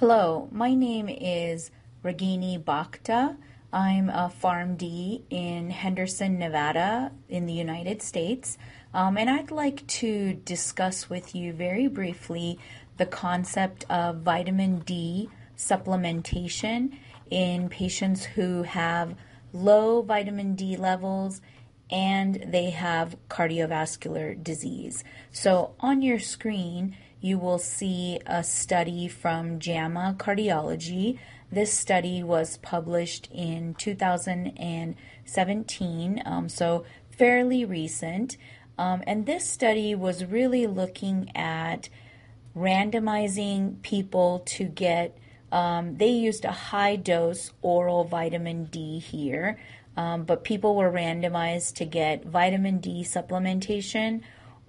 Hello, my name is Ragini Bhakta. I'm a PharmD in Henderson, Nevada, in the United States. Um, and I'd like to discuss with you very briefly the concept of vitamin D supplementation in patients who have low vitamin D levels and they have cardiovascular disease. So on your screen, you will see a study from JAMA Cardiology. This study was published in 2017, um, so fairly recent. Um, and this study was really looking at randomizing people to get, um, they used a high dose oral vitamin D here, um, but people were randomized to get vitamin D supplementation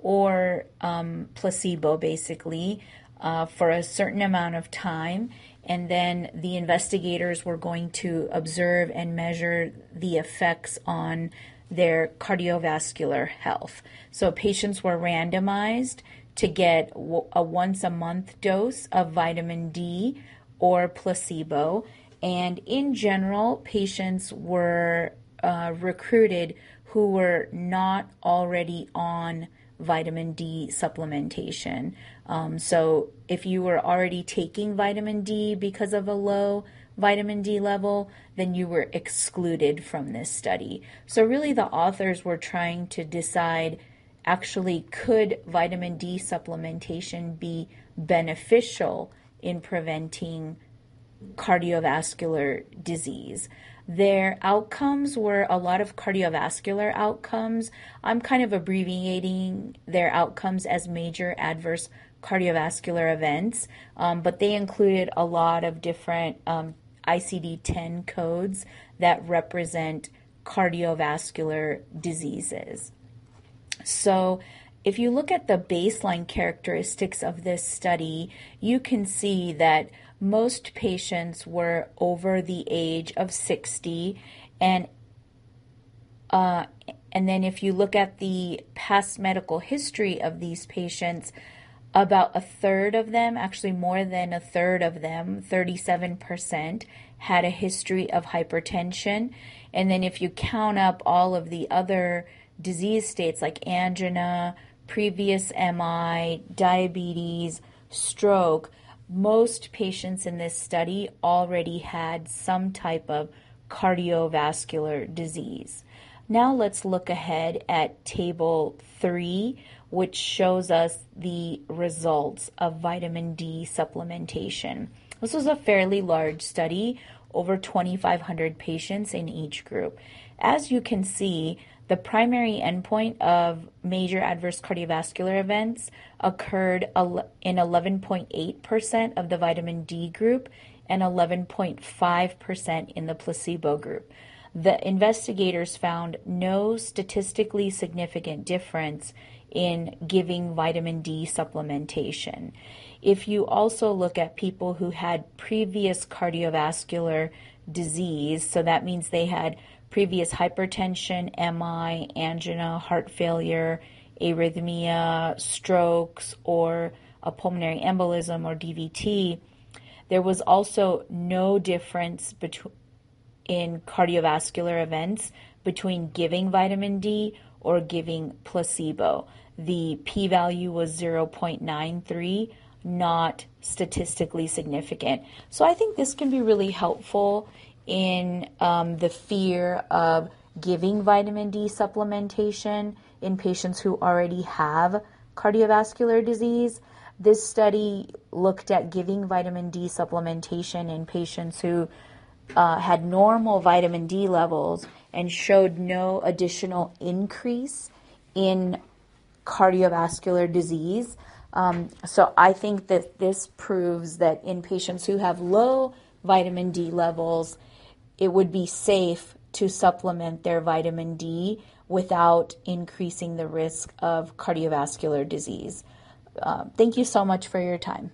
or um, placebo basically uh, for a certain amount of time. And then the investigators were going to observe and measure the effects on their cardiovascular health. So patients were randomized to get a once a month dose of vitamin D or placebo. And in general, patients were uh, recruited who were not already on vitamin D supplementation. Um, so if you were already taking vitamin D because of a low vitamin D level, then you were excluded from this study. So really, the authors were trying to decide actually, could vitamin D supplementation be beneficial in preventing cardiovascular disease? Their outcomes were a lot of cardiovascular outcomes. I'm kind of abbreviating their outcomes as major adverse cardiovascular events, um, but they included a lot of different um, ICD 10 codes that represent cardiovascular diseases. So, if you look at the baseline characteristics of this study, you can see that most patients were over the age of 60 and uh, and then if you look at the past medical history of these patients about a third of them actually more than a third of them 37% had a history of hypertension. And then if you count up all of the other disease states like angina, previous MI, diabetes, stroke, most patients in this study already had some type of cardiovascular disease. Now let's look ahead at table 3, which shows us the results of vitamin D supplementation. This was a fairly large study, over 2,500 patients in each group. As you can see, the primary endpoint of major adverse cardiovascular events occurred in 11.8% of the vitamin D group and 11.5% in the placebo group. The investigators found no statistically significant difference in giving vitamin D supplementation. If you also look at people who had previous cardiovascular disease, so that means they had previous hypertension, MI, angina, heart failure, arrhythmia, strokes, or a pulmonary embolism or DVT, there was also no difference between in cardiovascular events between giving vitamin D or giving placebo. The p value was 0.93, not statistically significant. So I think this can be really helpful in um, the fear of giving vitamin D supplementation in patients who already have cardiovascular disease. This study looked at giving vitamin D supplementation in patients who uh, had normal vitamin D levels and showed no additional increase in cardiovascular disease. Um, so I think that this proves that in patients who have low vitamin D levels, it would be safe to supplement their vitamin D without increasing the risk of cardiovascular disease. Uh, thank you so much for your time.